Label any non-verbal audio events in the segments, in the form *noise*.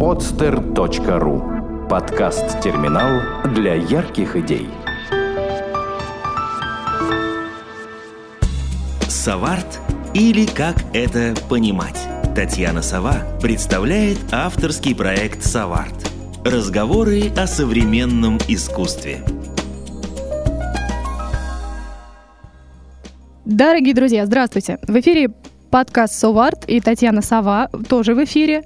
podster.ru Подкаст-терминал для ярких идей. Саварт или как это понимать? Татьяна Сова представляет авторский проект «Саварт». Разговоры о современном искусстве. Дорогие друзья, здравствуйте! В эфире подкаст «Соварт» и Татьяна Сова тоже в эфире.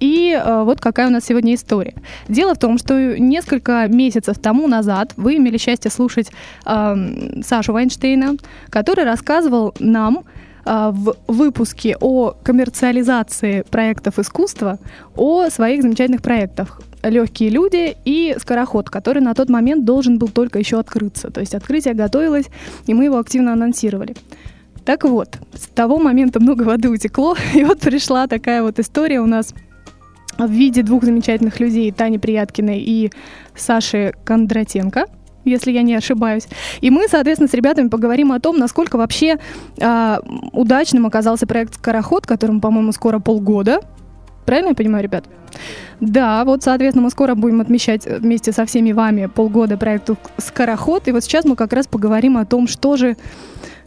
И э, вот какая у нас сегодня история. Дело в том, что несколько месяцев тому назад вы имели счастье слушать э, Сашу Вайнштейна, который рассказывал нам э, в выпуске о коммерциализации проектов искусства о своих замечательных проектах легкие люди и скороход, который на тот момент должен был только еще открыться. То есть открытие готовилось, и мы его активно анонсировали. Так вот, с того момента много воды утекло, *laughs* и вот пришла такая вот история у нас в виде двух замечательных людей, Тани Прияткиной и Саши Кондратенко, если я не ошибаюсь. И мы, соответственно, с ребятами поговорим о том, насколько вообще э, удачным оказался проект «Скороход», которому, по-моему, скоро полгода. Правильно я понимаю, ребят? Да, вот, соответственно, мы скоро будем отмечать вместе со всеми вами полгода проекту «Скороход». И вот сейчас мы как раз поговорим о том, что же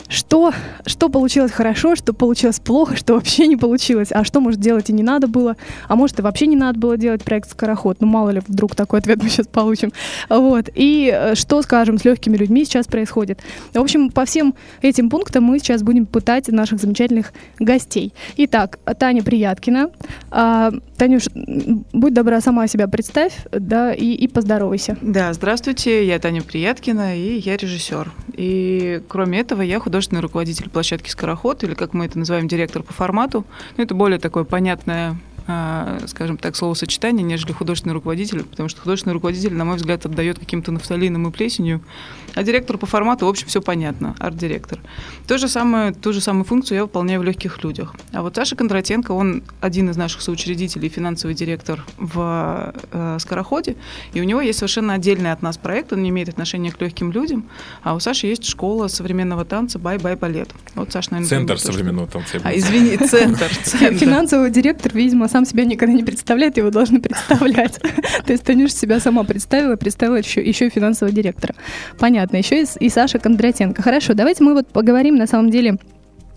что, что получилось хорошо, что получилось плохо, что вообще не получилось, а что, может, делать и не надо было, а может, и вообще не надо было делать проект «Скороход». Ну, мало ли, вдруг такой ответ мы сейчас получим. Вот. И э, что, скажем, с легкими людьми сейчас происходит. В общем, по всем этим пунктам мы сейчас будем пытать наших замечательных гостей. Итак, Таня Прияткина. А, Танюш, будь добра, сама себя представь, да, и, и поздоровайся. Да, здравствуйте, я Таня Прияткина, и я режиссер. И кроме этого, я художник художественный руководитель площадки «Скороход», или, как мы это называем, директор по формату. Ну, это более такое понятное скажем так, словосочетание, нежели художественный руководитель, потому что художественный руководитель, на мой взгляд, отдает каким-то нафталином и плесенью, а директор по формату, в общем, все понятно, арт-директор. То же самое, ту же самую функцию я выполняю в легких людях. А вот Саша Кондратенко, он один из наших соучредителей, финансовый директор в э, Скороходе, и у него есть совершенно отдельный от нас проект, он не имеет отношения к легким людям, а у Саши есть школа современного танца «Bye Bye Ballet». Вот Саша, наверное, Центр современного танца. А, извини, *laughs* центр. Финансовый директор, видимо, сам себя никогда не представляет, его должны представлять. *laughs* То есть Танюша себя сама представила, представила еще, еще и финансового директора. Понятно. Еще и, и Саша Кондратенко. Хорошо, давайте мы вот поговорим на самом деле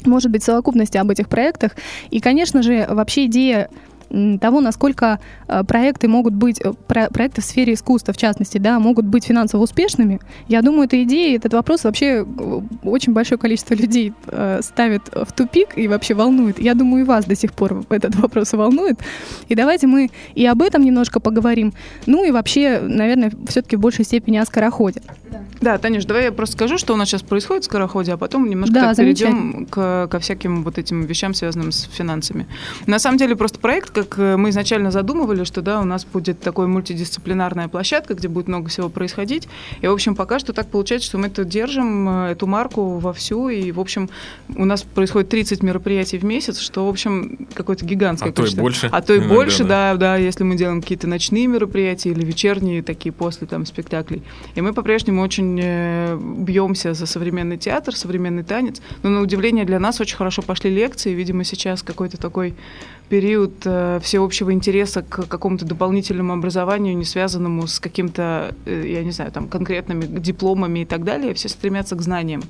может быть, совокупности об этих проектах. И, конечно же, вообще идея того, насколько э, проекты могут быть, э, проекты в сфере искусства, в частности, да, могут быть финансово успешными, я думаю, эта идея, этот вопрос вообще э, очень большое количество людей ставит в тупик и вообще волнует. Я думаю, и вас до сих пор *laughs* этот вопрос волнует. И давайте мы и об этом немножко поговорим. Ну и вообще, наверное, все-таки в большей степени о скороходе. Да. да, Танюш, давай я просто скажу, что у нас сейчас происходит в скороходе, а потом немножко да, перейдем к, ко всяким вот этим вещам, связанным с финансами. На самом деле просто проект, как э, мы изначально задумывали, что да, у нас будет такой мультидисциплинарная площадка, где будет много всего происходить. И, в общем, пока что так получается, что мы это держим, э, эту марку вовсю. И, в общем, у нас происходит 30 мероприятий в месяц, что, в общем, какое-то гигантское а количество. то и больше. А то и Иногда, больше, да. да, да, если мы делаем какие-то ночные мероприятия или вечерние такие после там спектаклей. И мы по-прежнему очень э, бьемся за современный театр, современный танец. Но на удивление для нас очень хорошо пошли лекции. Видимо, сейчас какой-то такой период э, всеобщего интереса к какому-то дополнительному образованию, не связанному с каким-то, э, я не знаю, там, конкретными дипломами и так далее, все стремятся к знаниям.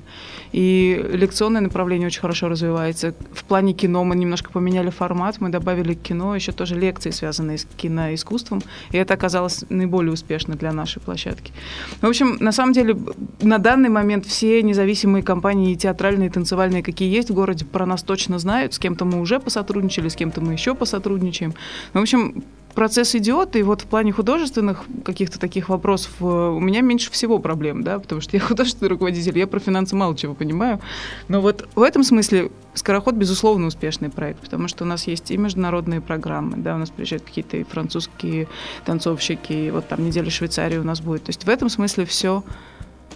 И лекционное направление очень хорошо развивается. В плане кино мы немножко поменяли формат, мы добавили кино еще тоже лекции, связанные с киноискусством, и это оказалось наиболее успешно для нашей площадки. В общем, на самом деле, на данный момент все независимые компании театральные, танцевальные, какие есть в городе, про нас точно знают, с кем-то мы уже посотрудничали, с кем-то мы мы еще посотрудничаем. Ну, в общем, процесс идет, и вот в плане художественных каких-то таких вопросов э, у меня меньше всего проблем, да, потому что я *laughs* художественный руководитель, я про финансы мало чего понимаю. Но вот в этом смысле Скороход, безусловно, успешный проект, потому что у нас есть и международные программы, да, у нас приезжают какие-то и французские танцовщики, и вот там неделя Швейцарии у нас будет. То есть в этом смысле все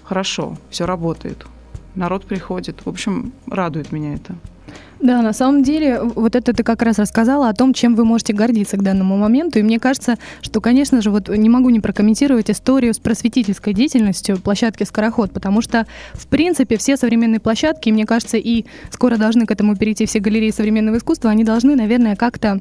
хорошо, все работает. Народ приходит. В общем, радует меня это. Да, на самом деле, вот это ты как раз рассказала о том, чем вы можете гордиться к данному моменту. И мне кажется, что, конечно же, вот не могу не прокомментировать историю с просветительской деятельностью площадки «Скороход», потому что, в принципе, все современные площадки, мне кажется, и скоро должны к этому перейти все галереи современного искусства, они должны, наверное, как-то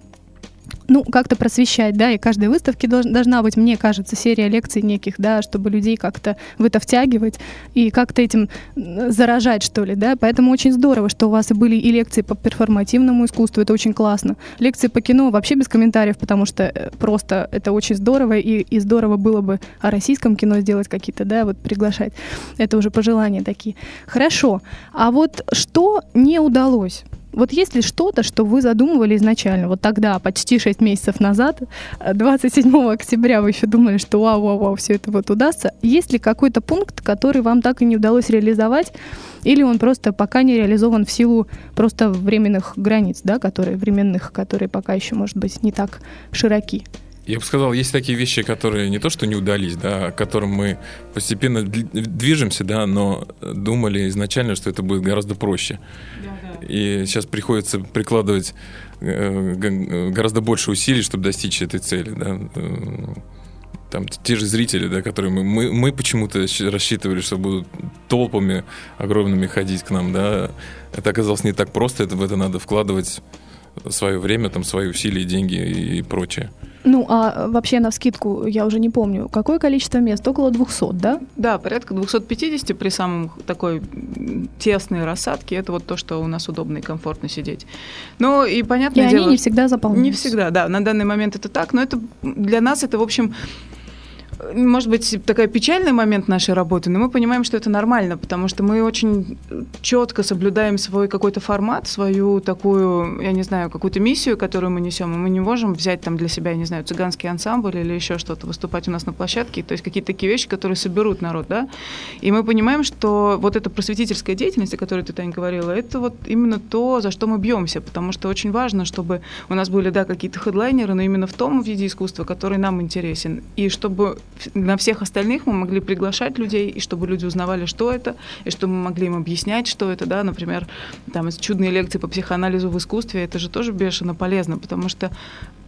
ну, как-то просвещать, да, и каждой выставке долж, должна быть, мне кажется, серия лекций неких, да, чтобы людей как-то в это втягивать и как-то этим заражать, что ли, да, поэтому очень здорово, что у вас и были и лекции по перформативному искусству, это очень классно. Лекции по кино вообще без комментариев, потому что э, просто это очень здорово, и, и здорово было бы о российском кино сделать какие-то, да, вот приглашать. Это уже пожелания такие. Хорошо, а вот что не удалось? Вот есть ли что-то, что вы задумывали изначально, вот тогда, почти 6 месяцев назад, 27 э, октября вы еще думали, что вау-вау-вау, все это вот удастся. Есть ли какой-то пункт, который вам так и не удалось реализовать, или он просто пока не реализован в силу просто временных границ, да, которые, временных, которые пока еще, может быть, не так широки? Я бы сказал, есть такие вещи, которые не то что не удались, да, а к которым мы постепенно движемся, да, но думали изначально, что это будет гораздо проще. И сейчас приходится прикладывать э, гораздо больше усилий, чтобы достичь этой цели, да. Э, там те же зрители, да, которые мы, мы, мы почему-то рассчитывали, что будут толпами огромными ходить к нам, да. Это оказалось не так просто, это в это надо вкладывать свое время, там, свои усилия, деньги и прочее. Ну, а вообще на скидку, я уже не помню, какое количество мест? Около 200, да? Да, порядка 250 при самом такой тесной рассадке. Это вот то, что у нас удобно и комфортно сидеть. Ну, и понятное и дело... они не всегда заполняются. Не всегда, да. На данный момент это так, но это для нас это, в общем, может быть, такой печальный момент нашей работы, но мы понимаем, что это нормально, потому что мы очень четко соблюдаем свой какой-то формат, свою такую, я не знаю, какую-то миссию, которую мы несем, и мы не можем взять там для себя, я не знаю, цыганский ансамбль или еще что-то, выступать у нас на площадке, то есть какие-то такие вещи, которые соберут народ, да, и мы понимаем, что вот эта просветительская деятельность, о которой ты, Таня, говорила, это вот именно то, за что мы бьемся, потому что очень важно, чтобы у нас были, да, какие-то хедлайнеры, но именно в том виде искусства, который нам интересен, и чтобы на всех остальных мы могли приглашать людей, и чтобы люди узнавали, что это, и чтобы мы могли им объяснять, что это, да, например, там, чудные лекции по психоанализу в искусстве, это же тоже бешено полезно, потому что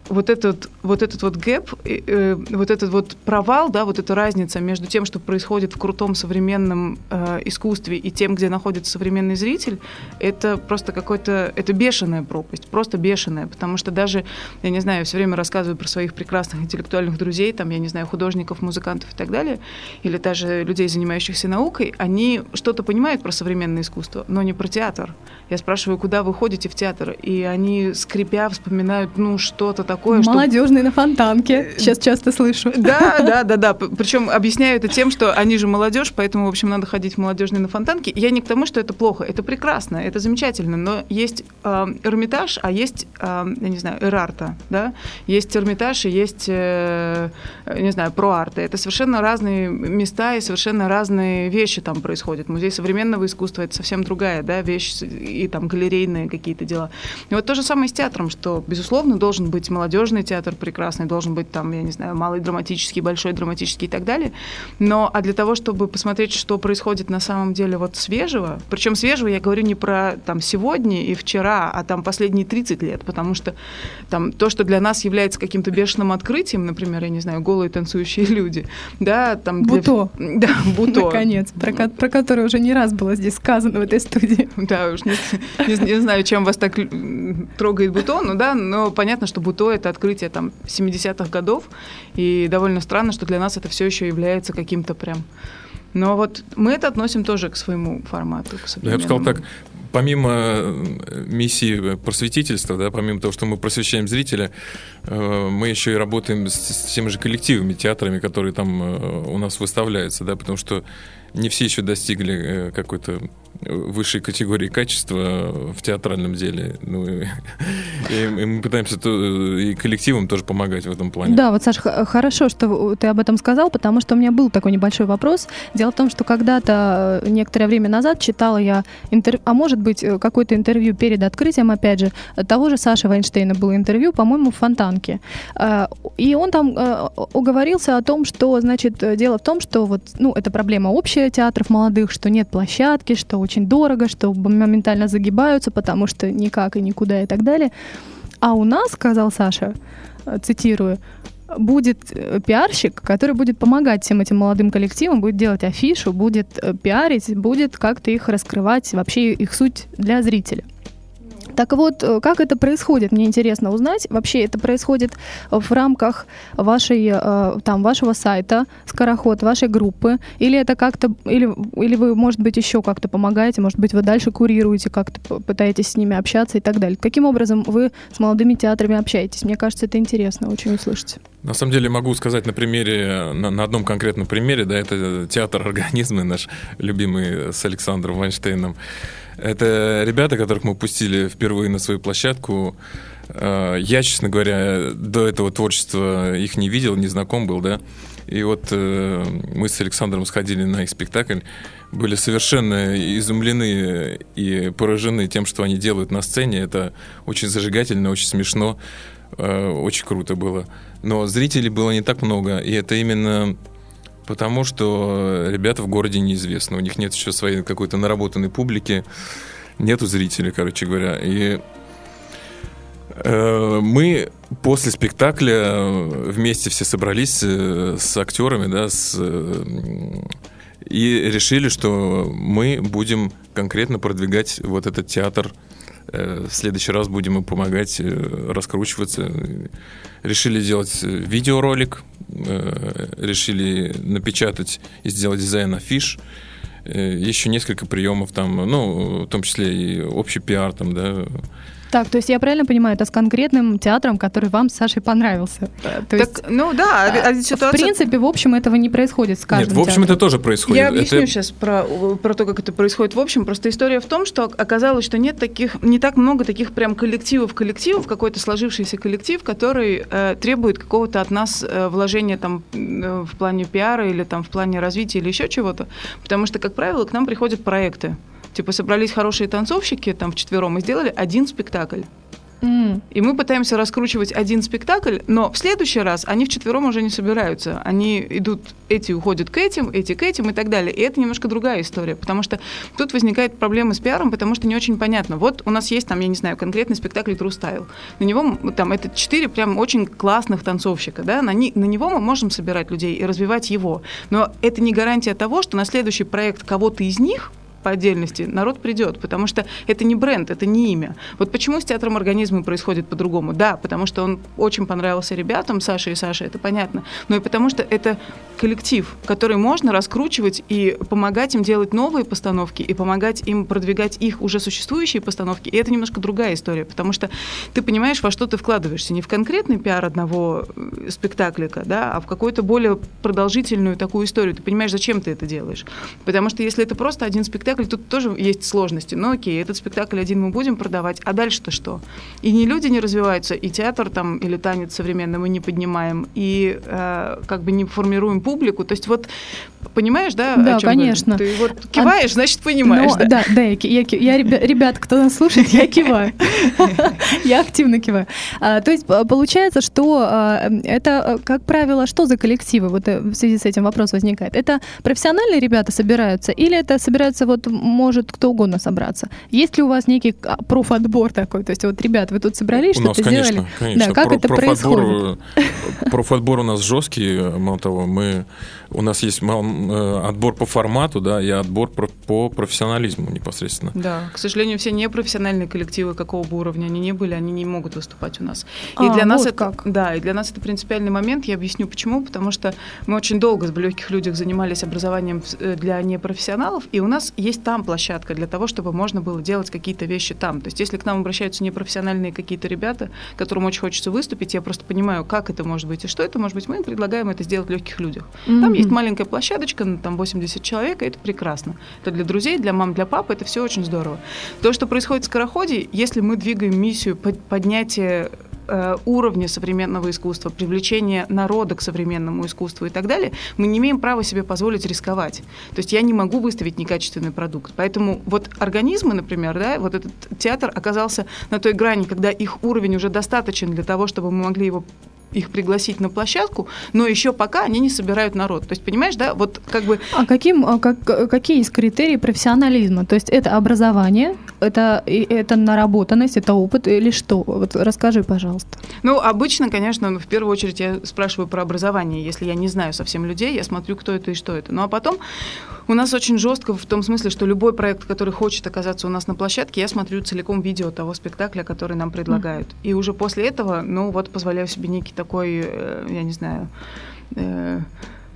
вот этот вот этот вот гэп, э, вот этот вот провал, да, вот эта разница между тем, что происходит в крутом современном э, искусстве и тем, где находится современный зритель, это просто какой-то, это бешеная пропасть, просто бешеная, потому что даже, я не знаю, я все время рассказываю про своих прекрасных интеллектуальных друзей, там, я не знаю, художников, музыкантов и так далее, или даже людей, занимающихся наукой, они что-то понимают про современное искусство, но не про театр. Я спрашиваю, куда вы ходите в театр, и они, скрипя, вспоминают, ну, что-то такое. Молодежный что... на фонтанке. Сейчас часто слышу. Да, *laughs* да, да, да. Причем объясняю это тем, что они же молодежь, поэтому, в общем, надо ходить в молодежный на фонтанке. Я не к тому, что это плохо. Это прекрасно, это замечательно. Но есть э, Эрмитаж, а есть, э, я не знаю, Эрарта, да? Есть Эрмитаж и есть, э, не знаю, Проарта. Это совершенно разные места и совершенно разные вещи там происходят. Музей современного искусства — это совсем другая, да, вещь и там галерейные какие-то дела. И вот то же самое с театром, что, безусловно, должен быть молодежь молодежный театр прекрасный, должен быть там, я не знаю, малый драматический, большой драматический и так далее. Но а для того, чтобы посмотреть, что происходит на самом деле вот свежего, причем свежего я говорю не про там сегодня и вчера, а там последние 30 лет, потому что там то, что для нас является каким-то бешеным открытием, например, я не знаю, голые танцующие люди, да, там... Для... Буто. *laughs* Да, Буто. Наконец, про, про который уже не раз было здесь сказано в этой студии. Да, уж не, не, не знаю, чем вас так трогает Буто, ну да, но понятно, что Буто это открытие там 70-х годов, и довольно странно, что для нас это все еще является каким-то прям... Но вот мы это относим тоже к своему формату. К Я бы сказал так, помимо э, миссии просветительства, да, помимо того, что мы просвещаем зрителя, э, мы еще и работаем с, с теми же коллективами, театрами, которые там э, у нас выставляются, да, потому что не все еще достигли какой-то высшей категории качества в театральном деле. Ну, и, *laughs* и мы пытаемся то, и коллективам тоже помогать в этом плане. Да, вот, Саша, хорошо, что ты об этом сказал, потому что у меня был такой небольшой вопрос. Дело в том, что когда-то, э, некоторое время назад, читала я интервью, а может быть, э, какое-то интервью перед открытием, опять же, того же Саши Вайнштейна было интервью, по-моему, в Фонтанке. Э, и он там уговорился о том, что, значит, дело в том, что вот, ну, это проблема общая театров молодых, что нет площадки, что очень дорого, что моментально загибаются, потому что никак и никуда и так далее. А у нас, сказал Саша, э, цитирую, будет э, пиарщик, который будет помогать всем этим молодым коллективам, будет делать афишу, будет э, пиарить, будет как-то их раскрывать, вообще их суть для зрителя. Так вот, э, как это происходит, мне интересно узнать. Вообще это происходит в рамках вашей, э, там, вашего сайта «Скороход», вашей группы? Или это как-то, или, или вы, может быть, еще как-то помогаете, может быть, вы дальше курируете, как-то пытаетесь с ними общаться и так далее? Каким образом вы с молодыми театрами общаетесь? Мне кажется, это интересно очень услышать. На самом деле могу сказать на примере, на, на одном конкретном примере, да, это театр организмы наш любимый с Александром Вайнштейном. Это ребята, которых мы пустили впервые на свою площадку. Э, я, честно говоря, до этого творчества их не видел, не знаком был, да. И вот э, мы с Александром сходили на их спектакль, были совершенно изумлены и поражены тем, что они делают на сцене. Это очень зажигательно, очень смешно, э, очень круто было. Но зрителей было не так много, и это именно Потому что ребята в городе неизвестны. У них нет еще своей какой-то наработанной публики, нету зрителей, короче говоря. И э, мы после спектакля вместе все собрались э, с актерами, да, с, э, и решили, что мы будем конкретно продвигать вот этот театр. Э, в следующий раз будем им помогать э, раскручиваться. Решили сделать видеоролик Э, решили напечатать и сделать дизайн афиш. Еще несколько приемов там, ну, в том числе и общий пиар там, да, так, то есть я правильно понимаю, это с конкретным театром, который вам с Сашей понравился? Э, то так, есть, ну да, а, а ситуация... В принципе, в общем, этого не происходит с каждым Нет, в общем, театром. это тоже происходит. Я объясню это... сейчас про, про то, как это происходит в общем. Просто история в том, что оказалось, что нет таких, не так много таких прям коллективов, коллективов, какой-то сложившийся коллектив, который э, требует какого-то от нас э, вложения там э, в плане пиара или там в плане развития или еще чего-то. Потому что, как правило, к нам приходят проекты. Типа собрались хорошие танцовщики там в четвером и сделали один спектакль. И мы пытаемся раскручивать один спектакль, но в следующий раз они вчетвером уже не собираются. Они идут, эти уходят к этим, эти к этим и так далее. И это немножко другая история, потому что тут возникает проблема с пиаром, потому что не очень понятно. Вот у нас есть там, я не знаю, конкретный спектакль True Style. На него там это четыре прям очень классных танцовщика, да, на, ни, на него мы можем собирать людей и развивать его. Но это не гарантия того, что на следующий проект кого-то из них по отдельности, народ придет, потому что это не бренд, это не имя. Вот почему с театром организма происходит по-другому? Да, потому что он очень понравился ребятам, Саше и Саше, это понятно, но и потому что это коллектив, который можно раскручивать и помогать им делать новые постановки, и помогать им продвигать их уже существующие постановки. И это немножко другая история, потому что ты понимаешь, во что ты вкладываешься. Не в конкретный пиар одного э, спектаклика, да, а в какую-то более продолжительную такую историю. Ты понимаешь, зачем ты это делаешь. Потому что если это просто один спектакль, спектакль, тут тоже есть сложности. Но окей, этот спектакль один мы будем продавать, а дальше-то что? И не люди не развиваются, и театр там или танец современный мы не поднимаем, и э, как бы не формируем публику. То есть вот понимаешь, да? Да, конечно. Ты вот киваешь, а, значит понимаешь. Но, да, да, да я, я, я, ребят, кто нас слушает, я киваю. *laughs* Я активно киваю. А, то есть получается, что а, это, как правило, что за коллективы? Вот э, в связи с этим вопрос возникает. Это профессиональные ребята собираются или это собираются вот может кто угодно собраться. Есть ли у вас некий а, профотбор такой? То есть вот, ребят, вы тут собрались, что-то конечно, сделали? Конечно, да, как Про- это происходит? Профотбор у нас жесткий, мало того, мы, у нас есть э, отбор по формату, да, и отбор по, профессионализму непосредственно. Да, к сожалению, все непрофессиональные коллективы, какого бы уровня они ни были, они не могут выступать у нас. И а, для нас вот это, как. да, и для нас это принципиальный момент. Я объясню почему, потому что мы очень долго в легких людях занимались образованием э, для непрофессионалов, и у нас есть там площадка для того, чтобы можно было делать какие-то вещи там. То есть если к нам обращаются непрофессиональные какие-то ребята, которым очень хочется выступить, я просто понимаю, как это может быть и что это может быть, мы им предлагаем это сделать в легких людях. Mm-hmm. Там есть маленькая площадочка, там 80 человек, и это прекрасно. Это для друзей, для мам, для папы, это все очень здорово. То, что происходит в Скороходе, если мы двигаем миссию поднятия Э, уровня современного искусства, привлечения народа к современному искусству и так далее, мы не имеем права себе позволить рисковать. То есть я не могу выставить некачественный продукт. Поэтому вот организмы, например, да, вот этот театр оказался на той грани, когда их уровень уже достаточен для того, чтобы мы могли его их пригласить на площадку, но еще пока они не собирают народ. То есть, понимаешь, да, вот как бы... А каким, а как, какие есть критерии профессионализма? То есть это образование, это, это наработанность, это опыт или что? Вот расскажи, пожалуйста. Ну, обычно, конечно, ну, в первую очередь я спрашиваю про образование. Если я не знаю совсем людей, я смотрю, кто это и что это. Ну, а потом У нас очень жестко в том смысле, что любой проект, который хочет оказаться у нас на площадке, я смотрю целиком видео того спектакля, который нам предлагают. Mm. И уже после этого, ну вот, позволяю себе некий такой, э, я не знаю, э,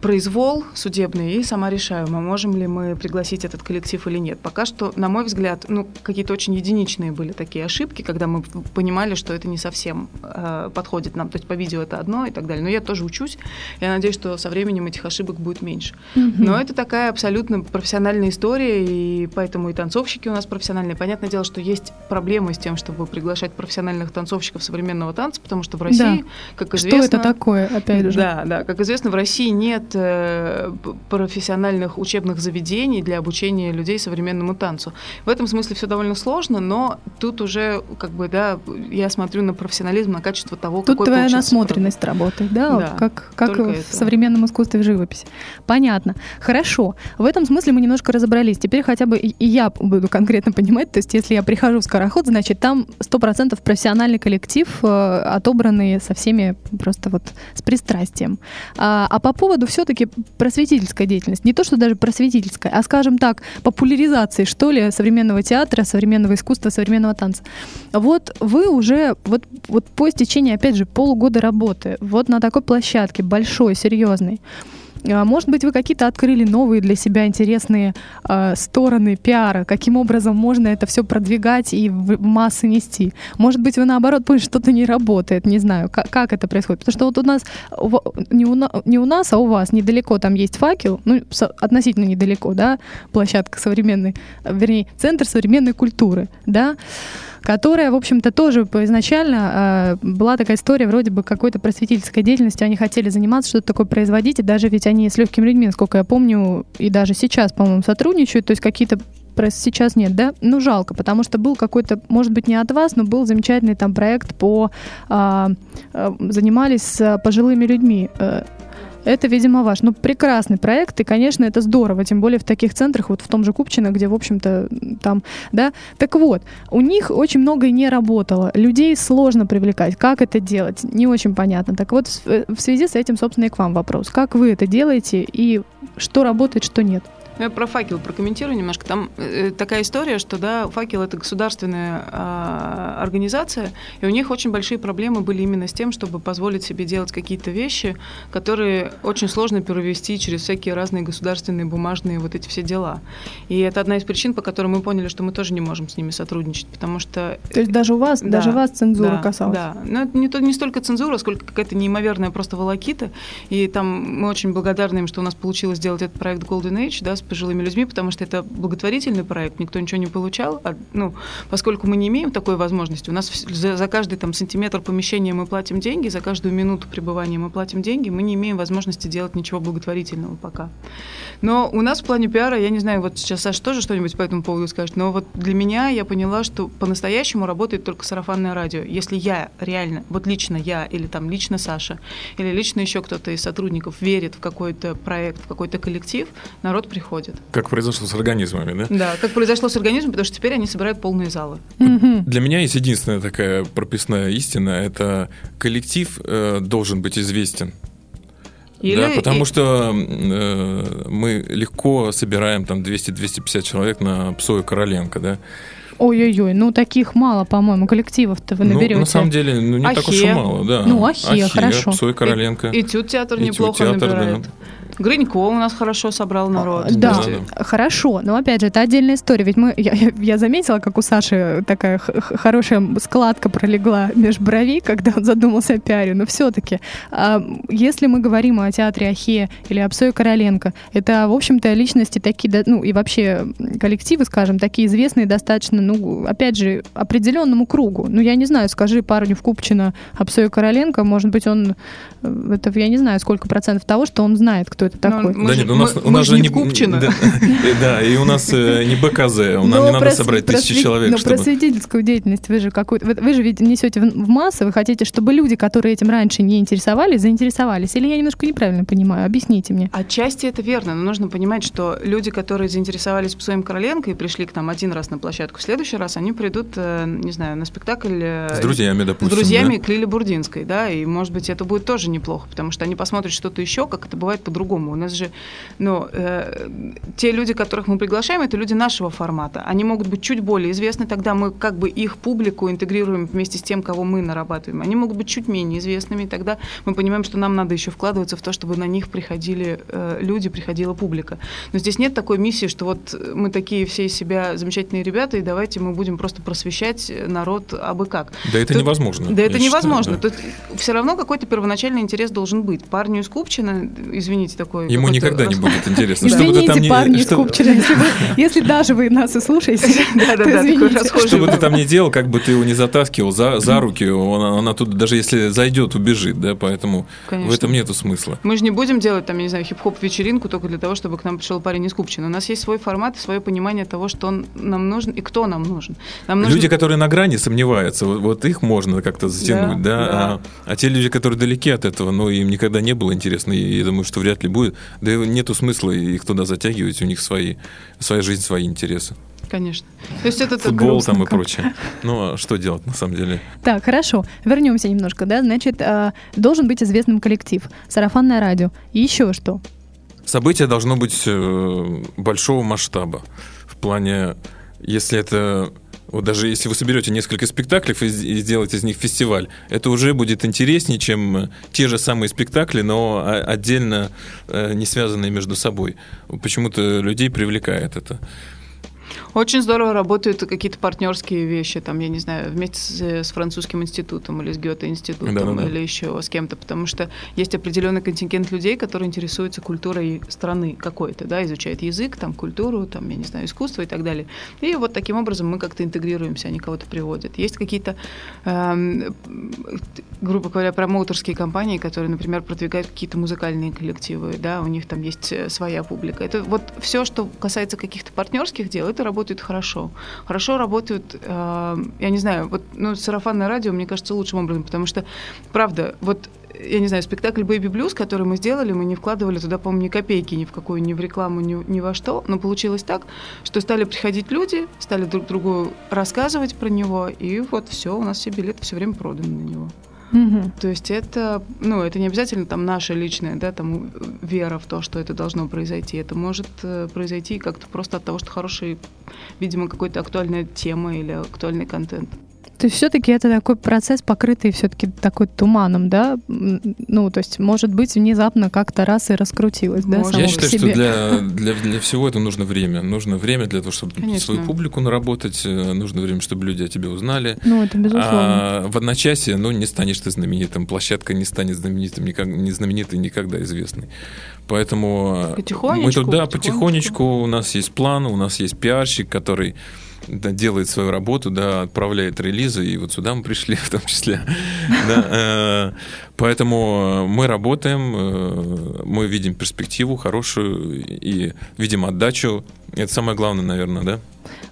произвол судебный и сама решаю, мы можем ли мы пригласить этот коллектив или нет. Пока что, на мой взгляд, ну, какие-то очень единичные были такие ошибки, когда мы понимали, что это не совсем э, подходит нам. То есть по видео это одно и так далее. Но я тоже учусь. Я надеюсь, что со временем этих ошибок будет меньше. Mm-hmm. Но это такая абсолютно профессиональная история, и поэтому и танцовщики у нас профессиональные. Понятное дело, что есть проблемы с тем, чтобы приглашать профессиональных танцовщиков современного танца, потому что в России, да. как известно... Что это такое, опять же? Да, да. Как известно, в России нет Э, профессиональных учебных заведений для обучения людей современному танцу. В этом смысле все довольно сложно, но тут уже, как бы, да, я смотрю на профессионализм, на качество того, тут какой твоя насмотренность работает, да, да вот как, как в это. современном искусстве в живописи. Понятно. Хорошо. В этом смысле мы немножко разобрались. Теперь хотя бы и я буду конкретно понимать, то есть если я прихожу в Скороход, значит, там 100% профессиональный коллектив, э, отобранный со всеми просто вот с пристрастием. А, а по поводу все все-таки просветительская деятельность. Не то, что даже просветительская, а, скажем так, популяризации, что ли, современного театра, современного искусства, современного танца. Вот вы уже, вот, вот по истечении, опять же, полугода работы, вот на такой площадке, большой, серьезной, может быть, вы какие-то открыли новые для себя интересные э, стороны пиара, каким образом можно это все продвигать и в массы нести. Может быть, вы наоборот поняли, что-то не работает, не знаю, как, это происходит. Потому что вот у нас, не у, не у нас, а у вас недалеко там есть факел, ну, относительно недалеко, да, площадка современной, вернее, центр современной культуры, да, которая, в общем-то, тоже изначально э, была такая история вроде бы какой-то просветительской деятельностью. Они хотели заниматься, что-то такое производить, и даже ведь они с легкими людьми, насколько я помню, и даже сейчас, по-моему, сотрудничают, то есть какие-то сейчас нет, да? Ну, жалко, потому что был какой-то, может быть, не от вас, но был замечательный там проект по... А, занимались с пожилыми людьми. Э, это, видимо, ваш. Ну, прекрасный проект, и, конечно, это здорово, тем более в таких центрах, вот в том же Купчино, где, в общем-то, там, да. Так вот, у них очень многое не работало. Людей сложно привлекать. Как это делать? Не очень понятно. Так вот, в связи с этим, собственно, и к вам вопрос. Как вы это делаете и что работает, что нет? Ну, я про факел прокомментирую немножко. Там э, такая история, что да, факел это государственная э, организация, и у них очень большие проблемы были именно с тем, чтобы позволить себе делать какие-то вещи, которые очень сложно перевести через всякие разные государственные бумажные вот эти все дела. И это одна из причин, по которой мы поняли, что мы тоже не можем с ними сотрудничать, потому что... То есть даже у вас, да, даже вас цензура да, касалась? Да, но это не, то, не столько цензура, сколько какая-то неимоверная просто волокита, и там мы очень благодарны им, что у нас получилось сделать этот проект Golden Age, да, с пожилыми людьми, потому что это благотворительный проект, никто ничего не получал. А, ну, поскольку мы не имеем такой возможности, у нас за, за каждый там, сантиметр помещения мы платим деньги, за каждую минуту пребывания мы платим деньги, мы не имеем возможности делать ничего благотворительного пока. Но у нас в плане пиара, я не знаю, вот сейчас Саша тоже что-нибудь по этому поводу скажет, но вот для меня я поняла, что по-настоящему работает только сарафанное радио. Если я реально, вот лично я или там лично Саша, или лично еще кто-то из сотрудников верит в какой-то проект, в какой-то коллектив, народ приходит происходит. Как произошло с организмами, да? Да, как произошло с организмом, потому что теперь они собирают полные залы. Для меня есть единственная такая прописная истина, это коллектив э, должен быть известен. Или... Да, потому что э, мы легко собираем там 200-250 человек на Псою Короленко, да. Ой-ой-ой, ну таких мало, по-моему, коллективов-то вы наберете. Ну, на самом деле, ну не Ахе. так уж и мало, да. Ну, Ахе, Ахе хорошо. Псой Короленко. И, и Тют театр неплохо театр, набирает. Да. Грынько у нас хорошо собрал народ. Да, да, хорошо. Но опять же, это отдельная история. Ведь мы, я, я заметила, как у Саши такая хорошая складка пролегла меж бровей, когда он задумался о пиаре. Но все-таки, а, если мы говорим о театре Ахе или о Псое Короленко, это, в общем-то, личности такие, ну и вообще коллективы, скажем, такие известные достаточно, ну, опять же, определенному кругу. Ну, я не знаю, скажи парню в Купчино о Псое Короленко, может быть, он, э, это я не знаю, сколько процентов того, что он знает, кто это такой. да нет, у нас, у нас же не Купчино. Да, и у нас э, не БКЗ, нам не надо собрать тысячи человек. Но просветительскую деятельность вы же какую вы же ведь несете в массы, вы хотите, чтобы люди, которые этим раньше не интересовались, заинтересовались. Или я немножко неправильно понимаю? Объясните мне. Отчасти это верно, но нужно понимать, что люди, которые заинтересовались Псоем Короленко и пришли к нам один раз на площадку, в следующий раз они придут, э, не знаю, на спектакль... Э, с друзьями, допустим. С друзьями да? к Лиле Бурдинской, да, и, может быть, это будет тоже неплохо, потому что они посмотрят что-то еще, как это бывает по-другому по-другому. У нас же, ну, э, те люди, которых мы приглашаем, это люди нашего формата. Они могут быть чуть более известны, тогда мы как бы их публику интегрируем вместе с тем, кого мы нарабатываем. Они могут быть чуть менее известными, тогда мы понимаем, что нам надо еще вкладываться в то, чтобы на них приходили э, люди, приходила публика. Но здесь нет такой миссии, что вот мы такие все из себя замечательные ребята, и давайте мы будем просто просвещать народ абы как. Да это Тут, невозможно. Да это невозможно. Считаю, да. Тут все равно какой-то первоначальный интерес должен быть. Парню из Купчина, извините, такой... Ему никогда не будет интересно. *laughs* Извините, парни из Купчина, если даже вы нас и слушаете, *laughs* Что бы ты там ни делал, как бы ты его не затаскивал за руки, он оттуда даже если зайдет, убежит, да, поэтому в этом нету смысла. Мы же не будем делать там, я не знаю, хип-хоп вечеринку только для того, чтобы к нам пришел парень из Купчина. У нас есть свой формат и свое понимание того, что он нам нужен и кто нам нужен. Люди, которые на грани сомневаются, вот их можно как-то затянуть, да, а, а те люди, которые далеки от этого, ну, им никогда не было интересно, и я думаю, что вряд ли будет, да и нету смысла их туда затягивать, у них свои, своя жизнь, свои интересы. Конечно. То есть это Футбол там и прочее. *laughs* Ну, а что делать на самом деле? Так, хорошо. Вернемся немножко, да. Значит, э, должен быть известным коллектив, сарафанное радио. И еще что? Событие должно быть э, большого масштаба. В плане, если это вот даже если вы соберете несколько спектаклей и сделаете из них фестиваль, это уже будет интереснее, чем те же самые спектакли, но отдельно э, не связанные между собой. Почему-то людей привлекает это. Очень здорово работают какие-то партнерские вещи, там, я не знаю, вместе с, с французским институтом или с Гёте-институтом да, да, да. или еще с кем-то, потому что есть определенный контингент людей, которые интересуются культурой страны какой-то, да, изучают язык, там, культуру, там, я не знаю, искусство и так далее. И вот таким образом мы как-то интегрируемся, они кого-то приводят. Есть какие-то, э, грубо говоря, промоутерские компании, которые, например, продвигают какие-то музыкальные коллективы, да, у них там есть э, своя публика. Это вот все, что касается каких-то партнерских дел, это работает работают хорошо. Хорошо работают, э, я не знаю, вот ну, сарафанное радио, мне кажется, лучшим образом, потому что, правда, вот я не знаю, спектакль «Бэйби Блюз», который мы сделали, мы не вкладывали туда, по-моему, ни копейки ни в какую, ни в рекламу, ни, ни во что, но получилось так, что стали приходить люди, стали друг другу рассказывать про него, и вот все, у нас все билеты все время проданы на него. Угу. То есть это, ну, это не обязательно там наша личная, да, там вера в то, что это должно произойти. Это может э, произойти как-то просто от того, что хороший, видимо, какой-то актуальная тема или актуальный контент. То есть все-таки это такой процесс, покрытый все-таки такой туманом, да? Ну, то есть, может быть, внезапно как-то раз и раскрутилось, да? Я считаю, что для, *laughs* для, для всего это нужно время. Нужно время для того, чтобы Конечно. свою публику наработать, э, нужно время, чтобы люди о тебе узнали. Ну, это безусловно. А в одночасье, ну, не станешь ты знаменитым, площадка не станет знаменитым, никак, не знаменитой, никогда известной. Поэтому мы туда потихонечку. потихонечку, у нас есть план, у нас есть пиарщик, который делает свою работу, да, отправляет релизы, и вот сюда мы пришли в том числе. Э, поэтому мы работаем, э, мы видим перспективу хорошую и видим отдачу. Это самое главное, наверное, да?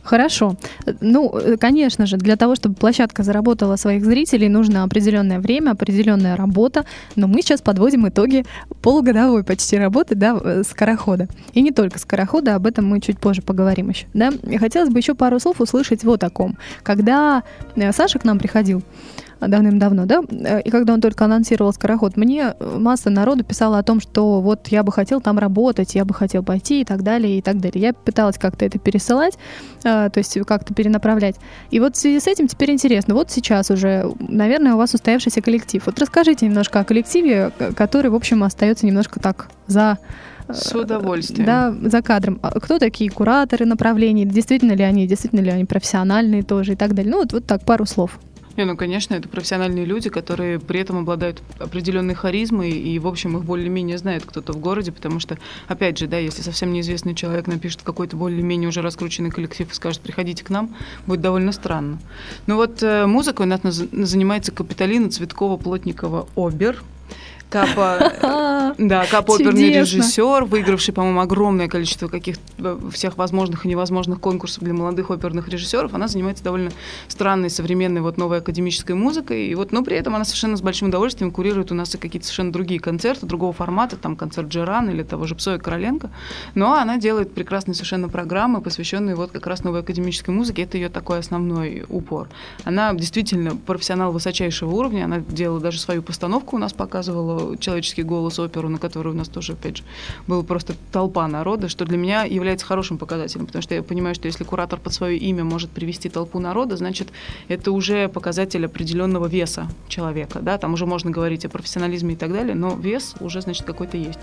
Хорошо. Ну, конечно же, для того, чтобы площадка заработала своих зрителей, нужно определенное время, определенная работа. Но мы сейчас подводим итоги полугодовой почти работы, да, э, скорохода. И не только скорохода, об этом мы чуть позже поговорим еще. Да? И хотелось бы еще пару слов услышать вот о ком. Когда э, Саша к нам приходил, давным-давно, да, и когда он только анонсировал скороход, мне масса народу писала о том, что вот я бы хотел там работать, я бы хотел пойти и так далее, и так далее. Я пыталась как-то это пересылать, а, то есть как-то перенаправлять. И вот в связи с этим теперь интересно, вот сейчас уже, наверное, у вас устоявшийся коллектив. Вот расскажите немножко о коллективе, который, в общем, остается немножко так за с удовольствием. Да, за кадром. А кто такие кураторы направлений? Действительно ли они, действительно ли они профессиональные тоже и так далее? Ну, вот, вот так, пару слов. Не, ну, конечно, это профессиональные люди, которые при этом обладают определенной харизмой, и, в общем, их более-менее знает кто-то в городе, потому что, опять же, да, если совсем неизвестный человек напишет какой-то более-менее уже раскрученный коллектив и скажет, приходите к нам, будет довольно странно. Ну вот э, музыкой у нас занимается Капиталина Цветкова-Плотникова Обер, Капа, *laughs* да, Капа оперный режиссер, выигравший, по-моему, огромное количество каких всех возможных и невозможных конкурсов для молодых оперных режиссеров. Она занимается довольно странной, современной, вот новой академической музыкой. И вот, но при этом она совершенно с большим удовольствием курирует у нас и какие-то совершенно другие концерты, другого формата, там концерт Джеран или того же Псоя Короленко. Но она делает прекрасные совершенно программы, посвященные вот как раз новой академической музыке. Это ее такой основной упор. Она действительно профессионал высочайшего уровня. Она делала даже свою постановку у нас показывала «Человеческий голос» оперу на которую у нас тоже, опять же, была просто толпа народа, что для меня является хорошим показателем, потому что я понимаю, что если куратор под свое имя может привести толпу народа, значит, это уже показатель определенного веса человека, да, там уже можно говорить о профессионализме и так далее, но вес уже, значит, какой-то есть.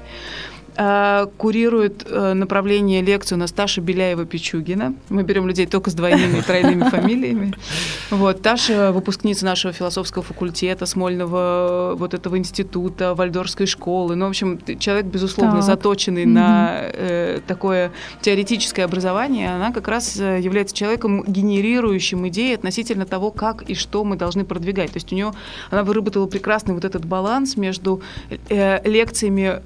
А, курирует э, направление лекцию у нас Таша Беляева-Пичугина. Мы берем людей только с двойными и тройными фамилиями. Вот. Таша выпускница нашего философского факультета, Смольного вот этого института, Вальдорской школы. Ну, в общем, человек, безусловно, так. заточенный mm-hmm. на э, такое теоретическое образование. Она как раз э, является человеком, генерирующим идеи относительно того, как и что мы должны продвигать. То есть у нее она выработала прекрасный вот этот баланс между э, лекциями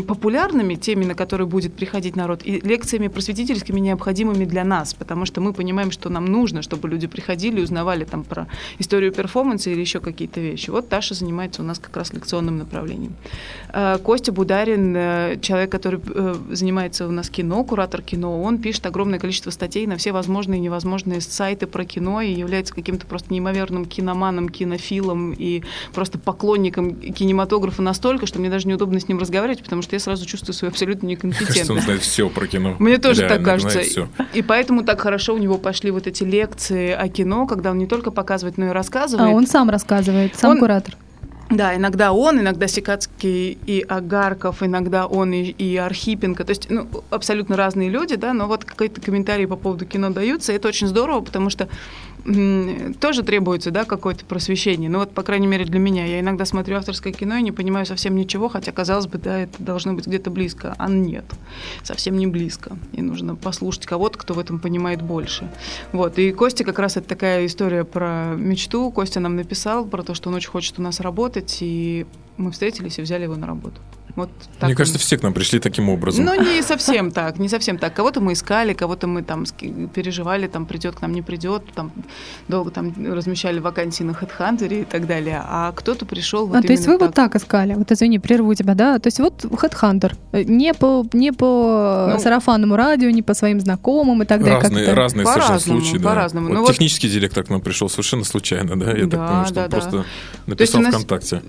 популярными популярными, теми, на которые будет приходить народ, и лекциями просветительскими необходимыми для нас, потому что мы понимаем, что нам нужно, чтобы люди приходили и узнавали там про историю перформанса или еще какие-то вещи. Вот Таша занимается у нас как раз лекционным направлением. Э, Костя Бударин, э, человек, который э, занимается у нас кино, куратор кино, он пишет огромное количество статей на все возможные и невозможные сайты про кино и является каким-то просто неимоверным киноманом, кинофилом и просто поклонником кинематографа настолько, что мне даже неудобно с ним разговаривать, потому что я сразу чувствую чувствую свою абсолютно некомпетентной. Кажется, он знает все про кино. Мне тоже так кажется. Все. И поэтому так хорошо у него пошли вот эти лекции о кино, когда он не только показывает, но и рассказывает. А он сам рассказывает, сам он, куратор. Да, иногда он, иногда Сикацкий и Агарков, иногда он и, и Архипенко. То есть ну, абсолютно разные люди, да, но вот какие-то комментарии по поводу кино даются. И это очень здорово, потому что тоже требуется, да, какое-то просвещение. Ну вот, по крайней мере, для меня. Я иногда смотрю авторское кино и не понимаю совсем ничего, хотя, казалось бы, да, это должно быть где-то близко. А нет, совсем не близко. И нужно послушать кого-то, кто в этом понимает больше. Вот. И Костя как раз это такая история про мечту. Костя нам написал про то, что он очень хочет у нас работать, и мы встретились и взяли его на работу. Вот так Мне кажется, все к нам пришли таким образом. Ну, не совсем так, не совсем так. Кого-то мы искали, кого-то мы там переживали, там придет к нам, не придет, там долго там размещали вакансии на HeadHunter и так далее. А кто-то пришел вот А, то есть вы так. вот так искали? Вот извини, прерву тебя, да? То есть вот HeadHunter, не по, не по ну, сарафанному радио, не по своим знакомым и так далее. Разные, разные по совершенно разному, случаи, да. По-разному. Вот ну, технический вот... директор к нам пришел совершенно случайно, да? Я да, так понимаю, что да, он да. просто написал ВКонтакте.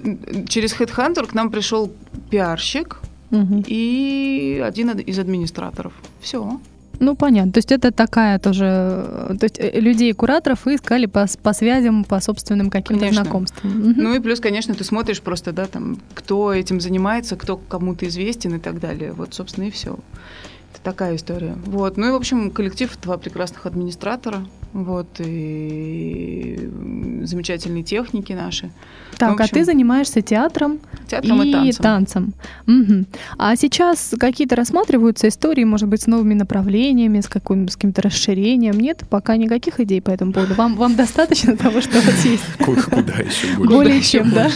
Через HeadHunter к нам пришел пиарщик угу. и один из администраторов. Все. Ну, понятно. То есть это такая тоже... То есть э, людей, кураторов вы искали по, по связям, по собственным каким-то знакомствам. Ну и плюс, конечно, ты смотришь просто, да, там, кто этим занимается, кто кому-то известен и так далее. Вот, собственно, и все. Это такая история. Вот. Ну и, в общем, коллектив два прекрасных администратора – вот, и замечательные техники наши. Так, общем, а ты занимаешься театром, театром и, и танцем. танцем. Угу. А сейчас какие-то рассматриваются истории, может быть, с новыми направлениями, с, каким- с каким-то расширением? Нет, пока никаких идей по этому поводу. Вам, вам достаточно того, что у вас есть? *laughs* Куда еще больше? Более чем, да?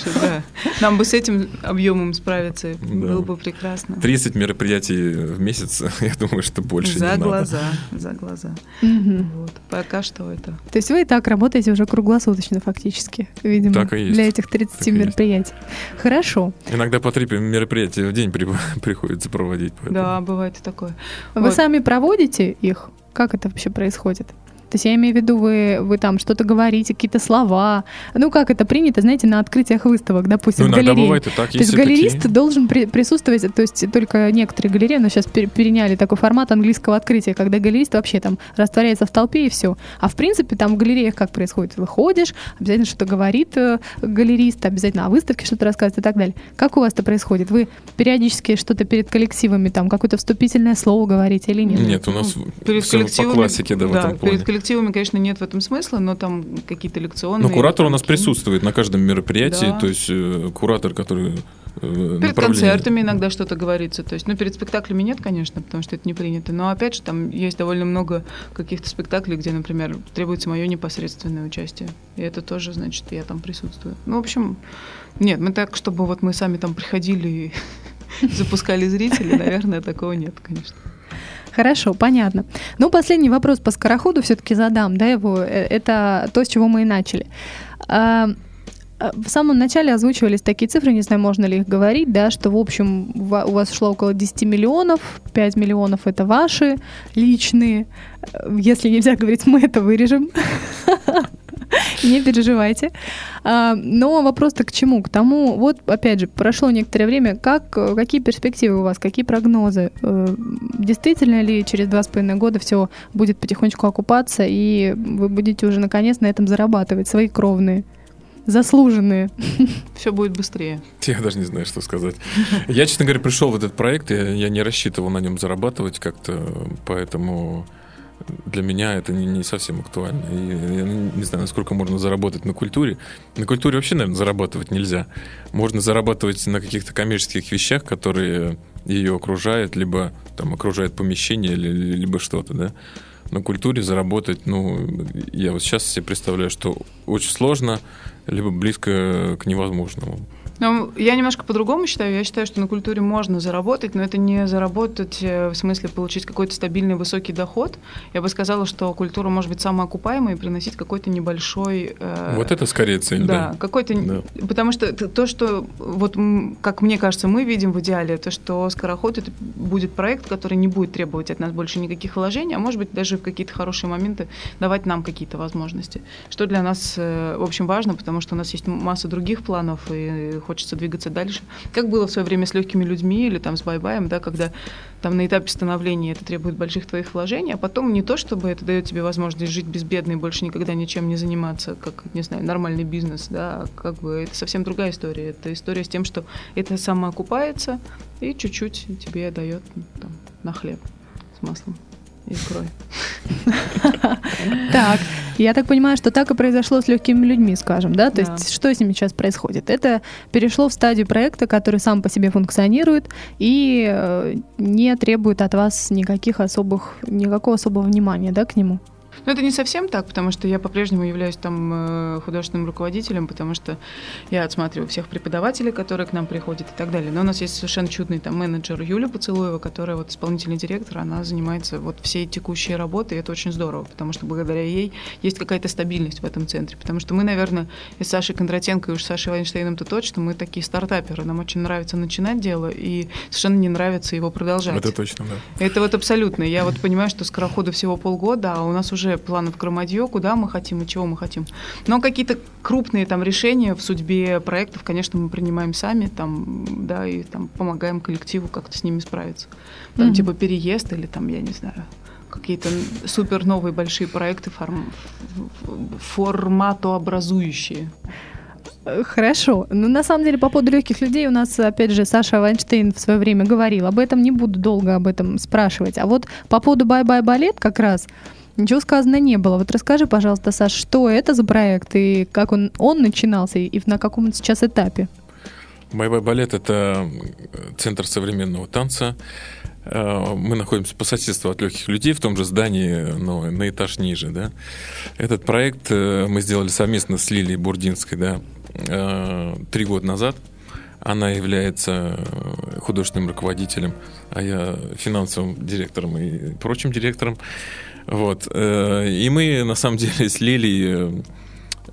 Нам бы с этим объемом справиться, было бы прекрасно. 30 мероприятий в месяц, *laughs* я думаю, что больше За глаза, за глаза. Пока что это. То есть вы и так работаете уже круглосуточно фактически, видимо, так и есть. для этих 30 так мероприятий. Хорошо. Иногда по три мероприятия в день при, *laughs* приходится проводить. Поэтому. Да, бывает и такое. Вы вот. сами проводите их? Как это вообще происходит? То есть я имею в виду, вы, вы там что-то говорите, какие-то слова. Ну, как это принято, знаете, на открытиях выставок, допустим, ну, в галерее. бывает и так, то есть галерист такие. должен при, присутствовать, то есть только некоторые галереи, но сейчас переняли такой формат английского открытия, когда галерист вообще там растворяется в толпе и все. А в принципе там в галереях как происходит? Выходишь, обязательно что-то говорит э, галерист, обязательно о выставке что-то рассказывает и так далее. Как у вас это происходит? Вы периодически что-то перед коллективами, там какое-то вступительное слово говорите или нет? Нет, у нас ну, перед все по классике, да, да, в этом плане. Коллективами, конечно, нет в этом смысла, но там какие-то лекционные... Но куратор у нас присутствует на каждом мероприятии, да. то есть э, куратор, который э, Перед концертами иногда что-то говорится. То есть, ну, перед спектаклями нет, конечно, потому что это не принято. Но опять же, там есть довольно много каких-то спектаклей, где, например, требуется мое непосредственное участие. И это тоже, значит, я там присутствую. Ну, в общем, нет, мы так, чтобы вот мы сами там приходили и *laughs* запускали зрителей, наверное, такого нет, конечно. Хорошо, понятно. Ну, последний вопрос по скороходу все-таки задам, да, его. Э, это то, с чего мы и начали. А, а, в самом начале озвучивались такие цифры, не знаю, можно ли их говорить, да, что, в общем, у вас шло около 10 миллионов, 5 миллионов это ваши личные. Если нельзя говорить, мы это вырежем. *laughs* *laughs* Не переживайте. А, но вопрос-то к чему? К тому, вот опять же, прошло некоторое время, как, какие перспективы у вас, какие прогнозы? Э, действительно ли через два с половиной года все будет потихонечку окупаться, и вы будете уже наконец на этом зарабатывать свои кровные? заслуженные. *laughs* Все будет быстрее. Я даже не знаю, что сказать. Я, честно говоря, пришел в этот проект, я, я не рассчитывал на нем зарабатывать как-то, поэтому для меня это не, не совсем актуально. И я не знаю, насколько можно заработать на культуре. На культуре вообще, наверное, зарабатывать нельзя. Можно зарабатывать на каких-то коммерческих вещах, которые ее окружают, либо там окружает помещение, либо что-то, да. На культуре заработать, ну, я вот сейчас себе представляю, что очень сложно, либо близко к невозможному. Ну, я немножко по-другому считаю. Я считаю, что на культуре можно заработать, но это не заработать э, в смысле получить какой-то стабильный высокий доход. Я бы сказала, что культура может быть самоокупаемой и приносить какой-то небольшой... Э, вот это скорее цель, да. Да, какой-то... Да. Потому что то, что, вот как мне кажется, мы видим в идеале, то, что «Скороход» — это будет проект, который не будет требовать от нас больше никаких вложений, а может быть даже в какие-то хорошие моменты давать нам какие-то возможности. Что для нас, э, в общем, важно, потому что у нас есть масса других планов, и хочется двигаться дальше. Как было в свое время с легкими людьми или там с бай-баем, да, когда там на этапе становления это требует больших твоих вложений, а потом не то, чтобы это дает тебе возможность жить безбедно и больше никогда ничем не заниматься, как, не знаю, нормальный бизнес, да, а как бы это совсем другая история. Это история с тем, что это самоокупается и чуть-чуть тебе дает там, на хлеб с маслом икрой. Так, я так понимаю, что так и произошло с легкими людьми, скажем, да? То есть что с ними сейчас происходит? Это перешло в стадию проекта, который сам по себе функционирует и э, не требует от вас никаких особых, никакого особого внимания, да, к нему? Но это не совсем так, потому что я по-прежнему являюсь там э, художественным руководителем, потому что я отсматриваю всех преподавателей, которые к нам приходят и так далее. Но у нас есть совершенно чудный там менеджер Юля Поцелуева, которая вот исполнительный директор, она занимается вот всей текущей работой, и это очень здорово, потому что благодаря ей есть какая-то стабильность в этом центре. Потому что мы, наверное, и с Сашей Кондратенко, и уж с Сашей Вайнштейном-то точно, мы такие стартаперы, нам очень нравится начинать дело, и совершенно не нравится его продолжать. Это точно, да. Это вот абсолютно. Я вот понимаю, что скороходу всего полгода, а у нас уже планов громадье, куда мы хотим и чего мы хотим. Но какие-то крупные там решения в судьбе проектов, конечно, мы принимаем сами, там, да, и там помогаем коллективу как-то с ними справиться. Там, mm-hmm. типа переезд или там, я не знаю, какие-то супер новые большие проекты форм... форматообразующие. Хорошо. Ну, на самом деле, по поводу легких людей у нас, опять же, Саша Вайнштейн в свое время говорил. Об этом не буду долго об этом спрашивать. А вот по поводу «Bye Bye Ballet» как раз Ничего сказано не было. Вот расскажи, пожалуйста, Саш, что это за проект и как он, он начинался и на каком он сейчас этапе? Бай-бай балет – это центр современного танца. Э, мы находимся по соседству от легких людей в том же здании, но на этаж ниже. Да? Этот проект э, мы сделали совместно с Лилией Бурдинской да, э, три года назад. Она является художественным руководителем, а я финансовым директором и прочим директором. Вот. Э, и мы, на самом деле, с Лилией...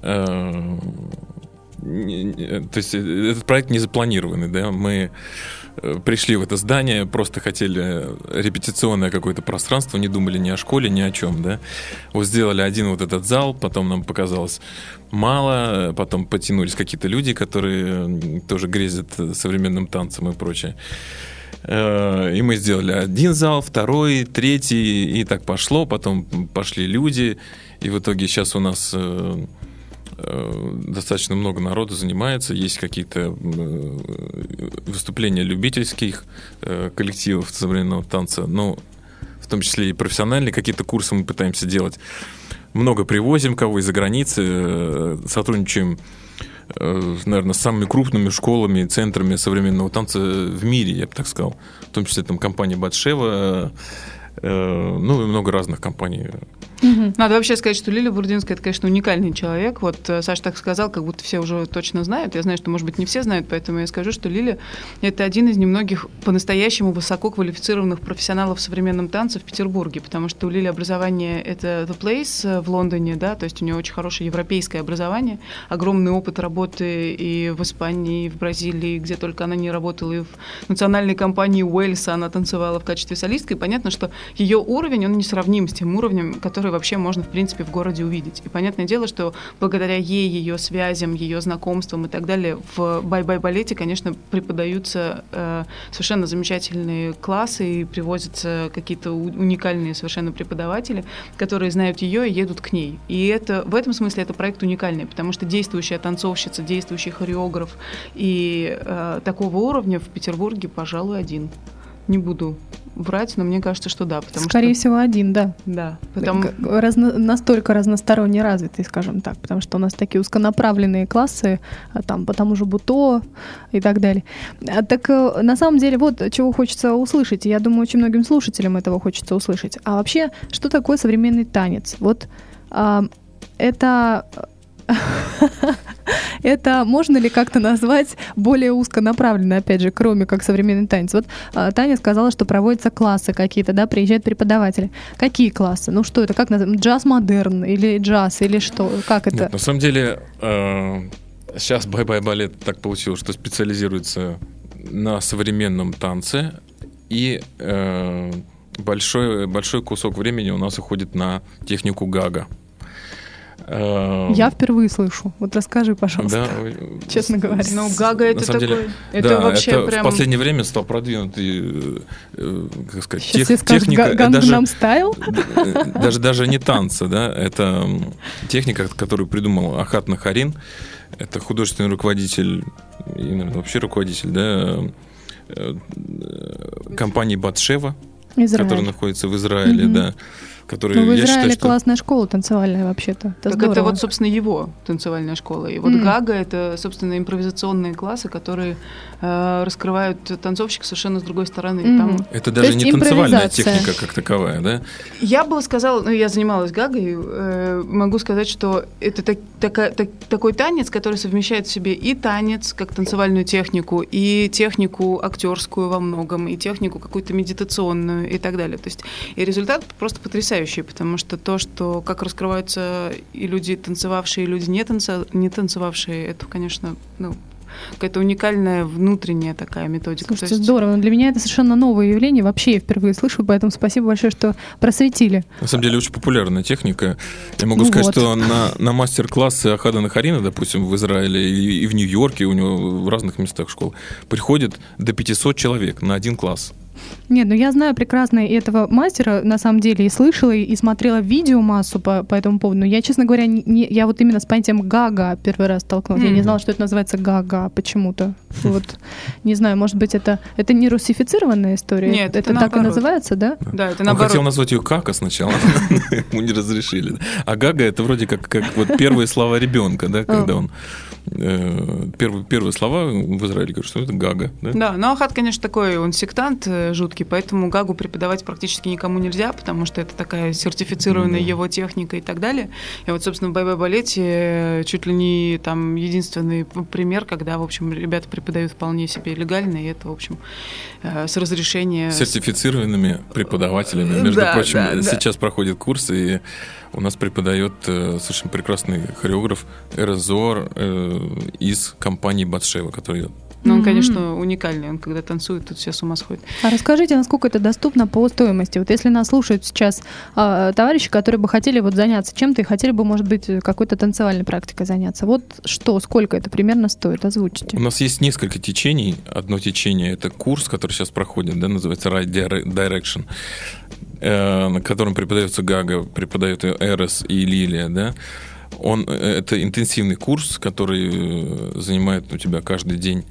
Э, то есть этот проект не запланированный, да, мы э, пришли в это здание, просто хотели репетиционное какое-то пространство, не думали ни о школе, ни о чем, да. Вот сделали один вот этот зал, потом нам показалось мало, потом потянулись какие-то люди, которые тоже грезят современным танцем и прочее. Э, и мы сделали один зал, второй, третий, и так пошло. Потом пошли люди, и в итоге сейчас у нас э, э, достаточно много народу занимается, есть какие-то выступления любительских коллективов современного танца, но в том числе и профессиональные какие-то курсы мы пытаемся делать. Много привозим кого из-за границы, сотрудничаем наверное, самыми крупными школами, центрами современного танца в мире, я бы так сказал. В том числе там компания Батшева, э, ну и много разных компаний. Надо вообще сказать, что Лилия Бурдинская это, конечно, уникальный человек. Вот э, Саша так сказал, как будто все уже точно знают. Я знаю, что, может быть, не все знают, поэтому я скажу, что Лилия это один из немногих по-настоящему высоко квалифицированных профессионалов в современном танце в Петербурге, потому что у Лили образование это The Place э, в Лондоне, да, то есть у нее очень хорошее европейское образование, огромный опыт работы и в Испании, и в Бразилии, где только она не работала, и в национальной компании Уэльса она танцевала в качестве солистки. И понятно, что ее уровень, он не сравним с тем уровнем, который вообще можно, в принципе, в городе увидеть. И понятное дело, что благодаря ей, ее связям, ее знакомствам и так далее, в Bye Bye балете, конечно, преподаются э, совершенно замечательные классы и привозятся какие-то уникальные совершенно преподаватели, которые знают ее и едут к ней. И это в этом смысле это проект уникальный, потому что действующая танцовщица, действующий хореограф и э, такого уровня в Петербурге, пожалуй, один. Не буду врать, но мне кажется, что да. Потому Скорее что... всего, один, да. Да. Потому... Разно... Настолько разносторонне развитый, скажем так, потому что у нас такие узконаправленные классы, а там по тому же Буто и так далее. А, так э, на самом деле, вот чего хочется услышать, я думаю, очень многим слушателям этого хочется услышать. А вообще, что такое современный танец? Вот а, это *laughs* это можно ли как-то назвать более узконаправленно, опять же, кроме как современный танец? Вот а, Таня сказала, что проводятся классы какие-то, да, приезжают преподаватели. Какие классы? Ну что это, как называется? Джаз-модерн или джаз, или что? Как это? Нет, на самом деле, э, сейчас Бай-Бай Балет так получилось, что специализируется на современном танце, и э, большой, большой кусок времени у нас уходит на технику гага. Эм, Я впервые слышу. Вот расскажи, пожалуйста. Да, *laughs* честно говоря. Ну, Гага это такой. Деле, это да, вообще это прям. В последнее время стал продвинутый, э, как сказать, Сейчас тех, техника. Гангнам стайл. *laughs* Даже даже не танца, да, это техника, которую придумал Ахат Нахарин. Это художественный руководитель и, наверное, вообще руководитель, да, э, компании Батшева, Израиль. которая находится в Израиле, угу. да который, ну, в Израиле считаю, что... классная школа танцевальная вообще-то. Это так здорово. это вот, собственно, его танцевальная школа. И вот mm. Гага — это, собственно, импровизационные классы, которые э, раскрывают танцовщика совершенно с другой стороны. Mm. Там... Это даже не танцевальная техника как таковая, да? Я бы сказала, ну, я занималась Гагой, э, могу сказать, что это так, така, так, такой танец, который совмещает в себе и танец, как танцевальную технику, и технику актерскую во многом, и технику какую-то медитационную и так далее. То есть и результат просто потрясающий потрясающий, потому что то, что как раскрываются и люди танцевавшие, и люди не, танца, не танцевавшие, это, конечно, ну, какая-то уникальная внутренняя такая методика. Слушайте, есть... здорово. Для меня это совершенно новое явление. Вообще я впервые слышу, поэтому спасибо большое, что просветили. На самом деле очень популярная техника. Я могу ну сказать, вот. что на, на мастер-классы Ахада Нахарина, допустим, в Израиле и, и в Нью-Йорке, у него в разных местах школ, приходит до 500 человек на один класс. Нет, ну я знаю прекрасно этого мастера, на самом деле, и слышала, и смотрела видео массу по, по этому поводу. Но я, честно говоря, не, я вот именно с понятием гага первый раз столкнулась. Mm-hmm. Я не знала, что это называется гага почему-то. Вот, не знаю, может быть, это, это не русифицированная история? Нет, это, это так и называется, да? Да, это наоборот. Он хотел назвать ее кака сначала, *laughs* ему не разрешили. А гага это вроде как, как вот первые слова ребенка, да, когда он первые, первые слова в Израиле говорят, что это гага. Да, да но Ахат, конечно, такой, он сектант э, жуткий, поэтому гагу преподавать практически никому нельзя, потому что это такая сертифицированная mm-hmm. его техника и так далее. И вот, собственно, в Bye Bye балете э, чуть ли не там единственный пример, когда, в общем, ребята преподают вполне себе легально, и это, в общем, э, с разрешения... Сертифицированными преподавателями. Между да, прочим, да, сейчас да. проходит курс, и у нас преподает э, совершенно прекрасный хореограф Эрзор э, из компании Батшева, который но он, конечно, уникальный. Он когда танцует, тут все с ума сходят. А расскажите, насколько это доступно по стоимости? Вот если нас слушают сейчас э, товарищи, которые бы хотели вот заняться чем-то и хотели бы, может быть, какой-то танцевальной практикой заняться, вот что, сколько это примерно стоит? Озвучите. У нас есть несколько течений. Одно течение — это курс, который сейчас проходит, да, называется Right Direction э, на котором преподается Гага, преподает Эрос и Лилия, да, он, э, это интенсивный курс, который э, занимает у тебя каждый день.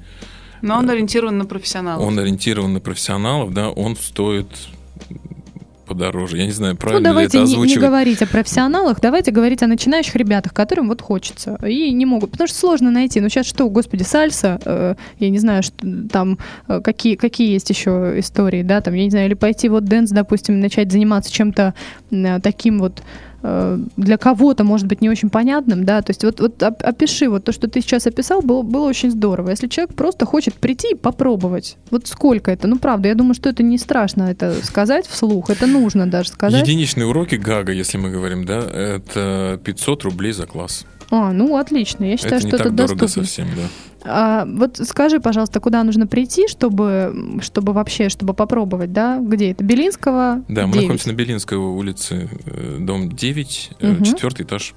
Но он ориентирован на профессионалов. Он ориентирован на профессионалов, да, он стоит подороже. Я не знаю, правильно ну, давайте ли это озвучивать. Не, не говорить о профессионалах, давайте говорить о начинающих ребятах, которым вот хочется. И не могут, потому что сложно найти. Ну сейчас что, господи, сальса, э, я не знаю, что там, э, какие, какие есть еще истории, да, там, я не знаю, или пойти вот dance, допустим, начать заниматься чем-то э, таким вот для кого-то, может быть, не очень понятным, да, то есть вот, вот опиши, вот то, что ты сейчас описал, было, было очень здорово. Если человек просто хочет прийти и попробовать, вот сколько это? Ну, правда, я думаю, что это не страшно это сказать вслух, это нужно даже сказать. Единичные уроки гага, если мы говорим, да, это 500 рублей за класс. А, ну отлично. Я считаю, это что это доступно. совсем, да. А, вот скажи, пожалуйста, куда нужно прийти, чтобы, чтобы вообще, чтобы попробовать, да? Где это? Белинского? Да, мы 9. находимся на Белинской улице, э, дом 9, Мгм. четвертый этаж.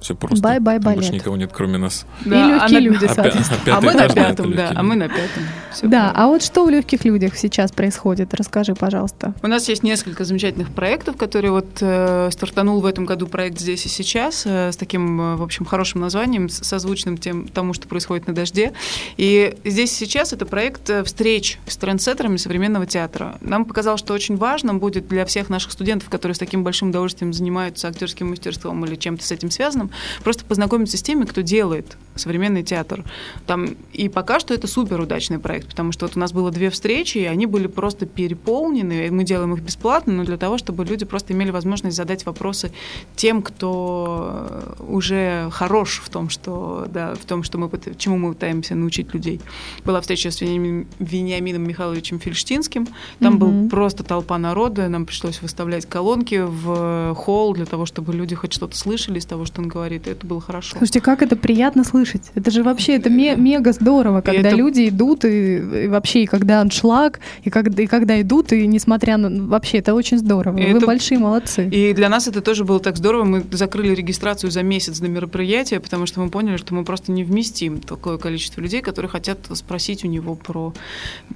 Все просто. Bye Bye, Там Больше Ballet. никого нет, кроме нас. И легкие люди, А пя- соответственно. а А мы на да, пятом, да, а мы на пятом. Всё Да, правильно. а вот что в легких людях сейчас происходит? Расскажи, пожалуйста. У нас есть несколько замечательных проектов, которые вот э, стартанул в этом году проект «Здесь и сейчас» э, с таким, э, в общем, хорошим названием, созвучным тем, тому, что происходит на «Дожде». И «Здесь и сейчас» — это проект э, встреч с трендсеттерами современного театра. Нам показалось, что очень важно будет для всех наших студентов, которые с таким большим удовольствием занимаются актерским мастерством или чем-то с этим связанным, просто познакомиться с теми, кто делает современный театр. Там, и пока что это супер удачный проект, потому что вот у нас было две встречи, и они были просто переполнены. И мы делаем их бесплатно, но для того, чтобы люди просто имели возможность задать вопросы тем, кто э, уже хорош в том, что, да, в том, что мы, чему мы пытаемся научить людей. Была встреча с Вениамин- Вениамином Михайловичем Фельштинским. Там Мгм. был просто толпа народа, нам пришлось выставлять колонки в холл для того, чтобы люди хоть что-то слышали из того, что он говорит, и это было хорошо. Слушайте, как это приятно слышать. Это же вообще, это ме- мега здорово, когда это- люди идут, и, и вообще, и когда аншлаг, и когда, и когда идут, и несмотря на... Вообще, это очень здорово. И Вы это- большие молодцы. И для нас это тоже было так здорово. Мы закрыли регистрацию за месяц до мероприятия, потому что мы поняли, что мы просто не вместим такое количество людей, которые хотят спросить у него про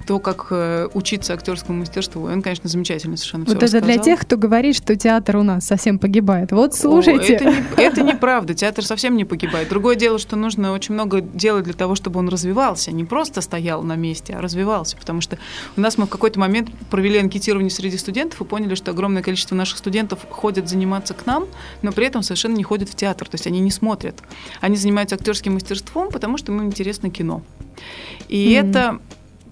то, как э, учиться актерскому мастерству. И он, конечно, замечательно совершенно Вот это для рассказал. тех, кто говорит, что театр у нас совсем погибает. Вот О, слушайте. это, не- это *laughs* неправда. Театр совсем не погибает. Другое дело, что нужно очень много делать для того, чтобы он развивался. Не просто стоял на месте, а развивался. Потому что у нас мы в какой-то момент провели анкетирование среди студентов и поняли, что огромное количество наших студентов ходят заниматься к нам, но при этом совершенно не ходят в театр. То есть они не смотрят. Они занимаются актерским мастерством, потому что им интересно кино. И Мгм. это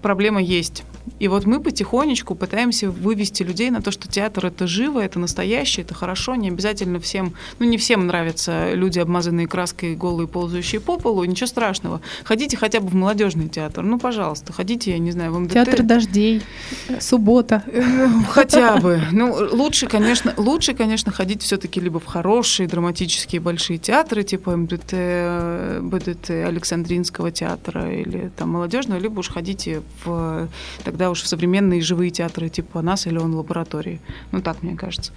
проблема есть. И вот мы потихонечку пытаемся вывести людей на то, что театр это живо, это настоящее, это хорошо, не обязательно всем, ну не всем нравятся люди, обмазанные краской, голые, ползающие по полу, ничего страшного. Ходите хотя бы в молодежный театр, ну пожалуйста, ходите, я не знаю, в МДТ. Театр дождей, суббота. Э, Хотя бы. Ну, лучше, конечно, лучше, конечно, ходить все-таки либо в хорошие драматические большие театры, типа МДТ, БДТ Александринского театра или там молодежного, либо уж ходите в тогда уж в современные живые театры типа нас или он лаборатории. Ну, так мне кажется.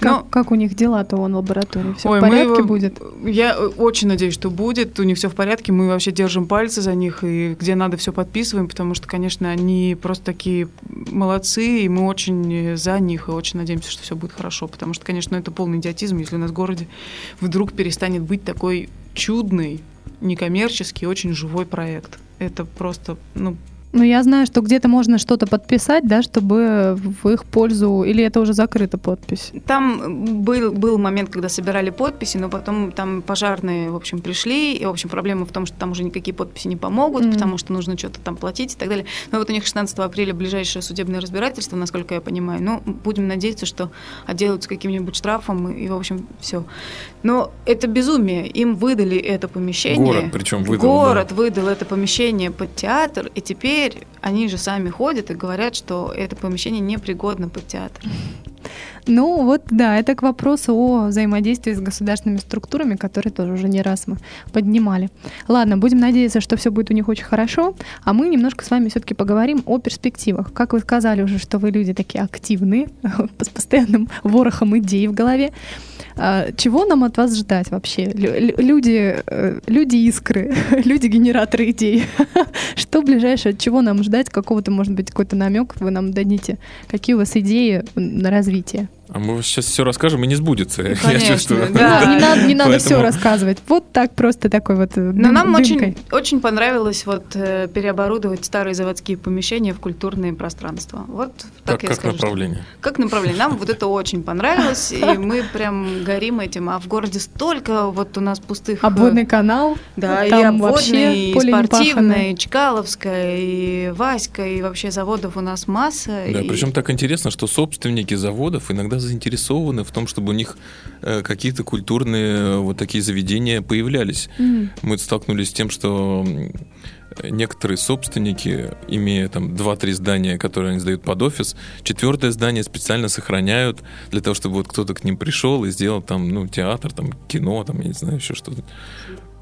Но- Как, у них дела-то он лаборатории? Все Ой, в порядке его- будет? Я э, очень надеюсь, что будет. У них все в порядке. Мы вообще держим пальцы за них и где надо все подписываем, потому что, конечно, они просто такие молодцы, и мы очень за них и очень надеемся, что все будет хорошо. Потому что, конечно, это полный идиотизм, если у нас в городе вдруг перестанет быть такой чудный, некоммерческий, очень живой проект. Это просто, ну, Ну, я знаю, что где-то можно что-то подписать, да, чтобы в их пользу... Или это уже закрыта подпись? Там был, был момент, когда собирали подписи, но потом там пожарные, в общем, пришли. И, в общем, проблема в том, что там уже никакие подписи не помогут, Мгм. потому что нужно что-то там платить и так далее. Но вот у них 16 апреля ближайшее судебное разбирательство, насколько я понимаю. Ну, будем надеяться, что отделаются каким-нибудь штрафом и, в общем, все. Но это безумие. Им выдали это помещение. Город причем выдал. Город выдал это помещение под театр, и теперь они же сами ходят и говорят, что это помещение непригодно под театр. Ну вот, да, это к вопросу о взаимодействии с государственными структурами, которые тоже уже не раз мы поднимали. Ладно, будем надеяться, что все будет у них очень хорошо, а мы немножко с вами все-таки поговорим о перспективах. Как вы сказали уже, что вы люди такие активные, *laughs* с постоянным ворохом идей в голове. А, Чего нам от вас ждать вообще? Лю- лю- Люди, э, люди искры, *laughs* люди генераторы идей. *laughs* Что ближайшее, от чего нам ждать? Какого-то, может быть, какой-то намек вы нам дадите? Какие у вас идеи на развитие? А мы сейчас все расскажем и не сбудется. *laughs* Я Конечно, чувствую. да. Не надо, не надо все Поэтому- рассказывать. Вот так просто такой вот. э, Но дым- нам очень, дымкой. очень понравилось вот э, переоборудовать старые заводские помещения в культурные пространства. Вот так Как, я как скажу. что- направление. Как направление. Нам вот это *laughs* очень понравилось, и мы прям горим этим. А в городе столько вот у нас пустых... э, Обводный канал. Да, и Там вообще обводный, и спортивный, и Чкаловская, и Васька, и вообще заводов у нас масса. Да, и- причем так интересно, что собственники заводов иногда заинтересованы в том, чтобы у них э, какие-то культурные э, вот такие заведения появлялись. Мгм. Мы столкнулись с тем, что некоторые собственники, имея там 2-3 здания, которые они сдают под офис, четвертое здание специально сохраняют для того, чтобы вот кто-то к ним пришел и сделал там, ну, театр, там, кино, там, я не знаю, еще что-то.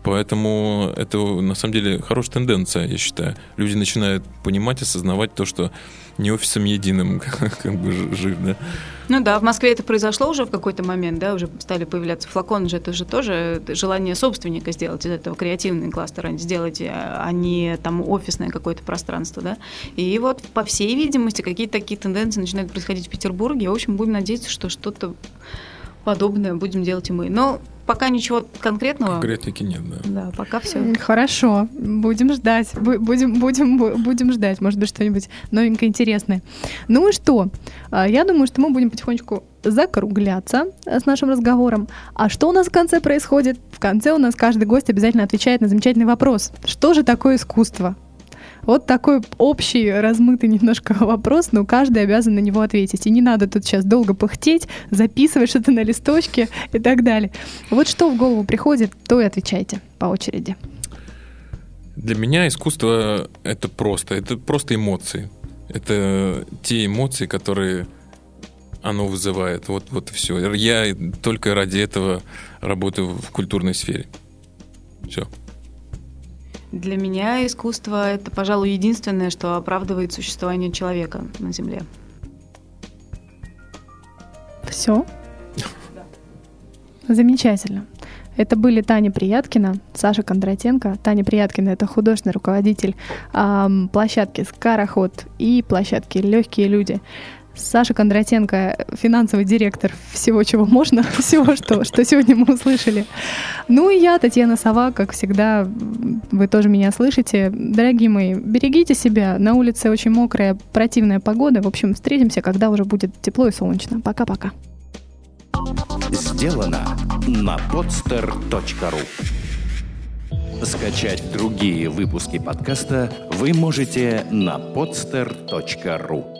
Поэтому это на самом деле хорошая тенденция, я считаю. Люди начинают понимать, осознавать то, что не офисом единым *laughs* как бы жив, да. Ну да, в Москве это произошло уже в какой-то момент, да, уже стали появляться флаконы же, это же тоже желание собственника сделать из этого креативный кластер, сделать, а а не там офисное какое-то пространство, да. И вот по всей видимости какие-то такие тенденции начинают происходить в Петербурге. В общем, будем надеяться, что что-то подобное будем делать и мы. Но пока ничего конкретного. Конкретники нет, да. Да, пока все. Хорошо, будем ждать, бу- будем, будем, бу- будем ждать, может быть, что-нибудь новенькое, интересное. Ну и что? А, Я думаю, что мы будем потихонечку закругляться э, с нашим разговором. А что у нас в конце происходит? В конце у нас каждый гость обязательно отвечает на замечательный вопрос. Что же такое искусство? Вот такой общий, размытый немножко *laughs* вопрос, но каждый обязан на него ответить. И не надо тут сейчас долго пыхтеть, записывать что-то на листочке *laughs* и так далее. Вот что в голову приходит, то и отвечайте по очереди. Для меня искусство это просто, это просто эмоции. Это те эмоции, которые оно вызывает. Вот, вот все. Я только ради этого работаю в культурной сфере. Все. Для меня искусство это, пожалуй, единственное, что оправдывает существование человека на Земле. Все? Замечательно. Это были Таня Прияткина, Саша Кондратенко. Таня Прияткина – это художественный руководитель ам, площадки «Скороход» и площадки «Легкие люди». Саша Кондратенко – финансовый директор всего, чего можно, *laughs* всего, что, что сегодня мы услышали. Ну и я, Татьяна Сова, как всегда, вы тоже меня слышите. Дорогие мои, берегите себя. На улице очень мокрая, противная погода. В общем, встретимся, когда уже будет тепло и солнечно. Пока-пока. Сделано на podster.ru Скачать другие выпуски подкаста вы можете на podster.ru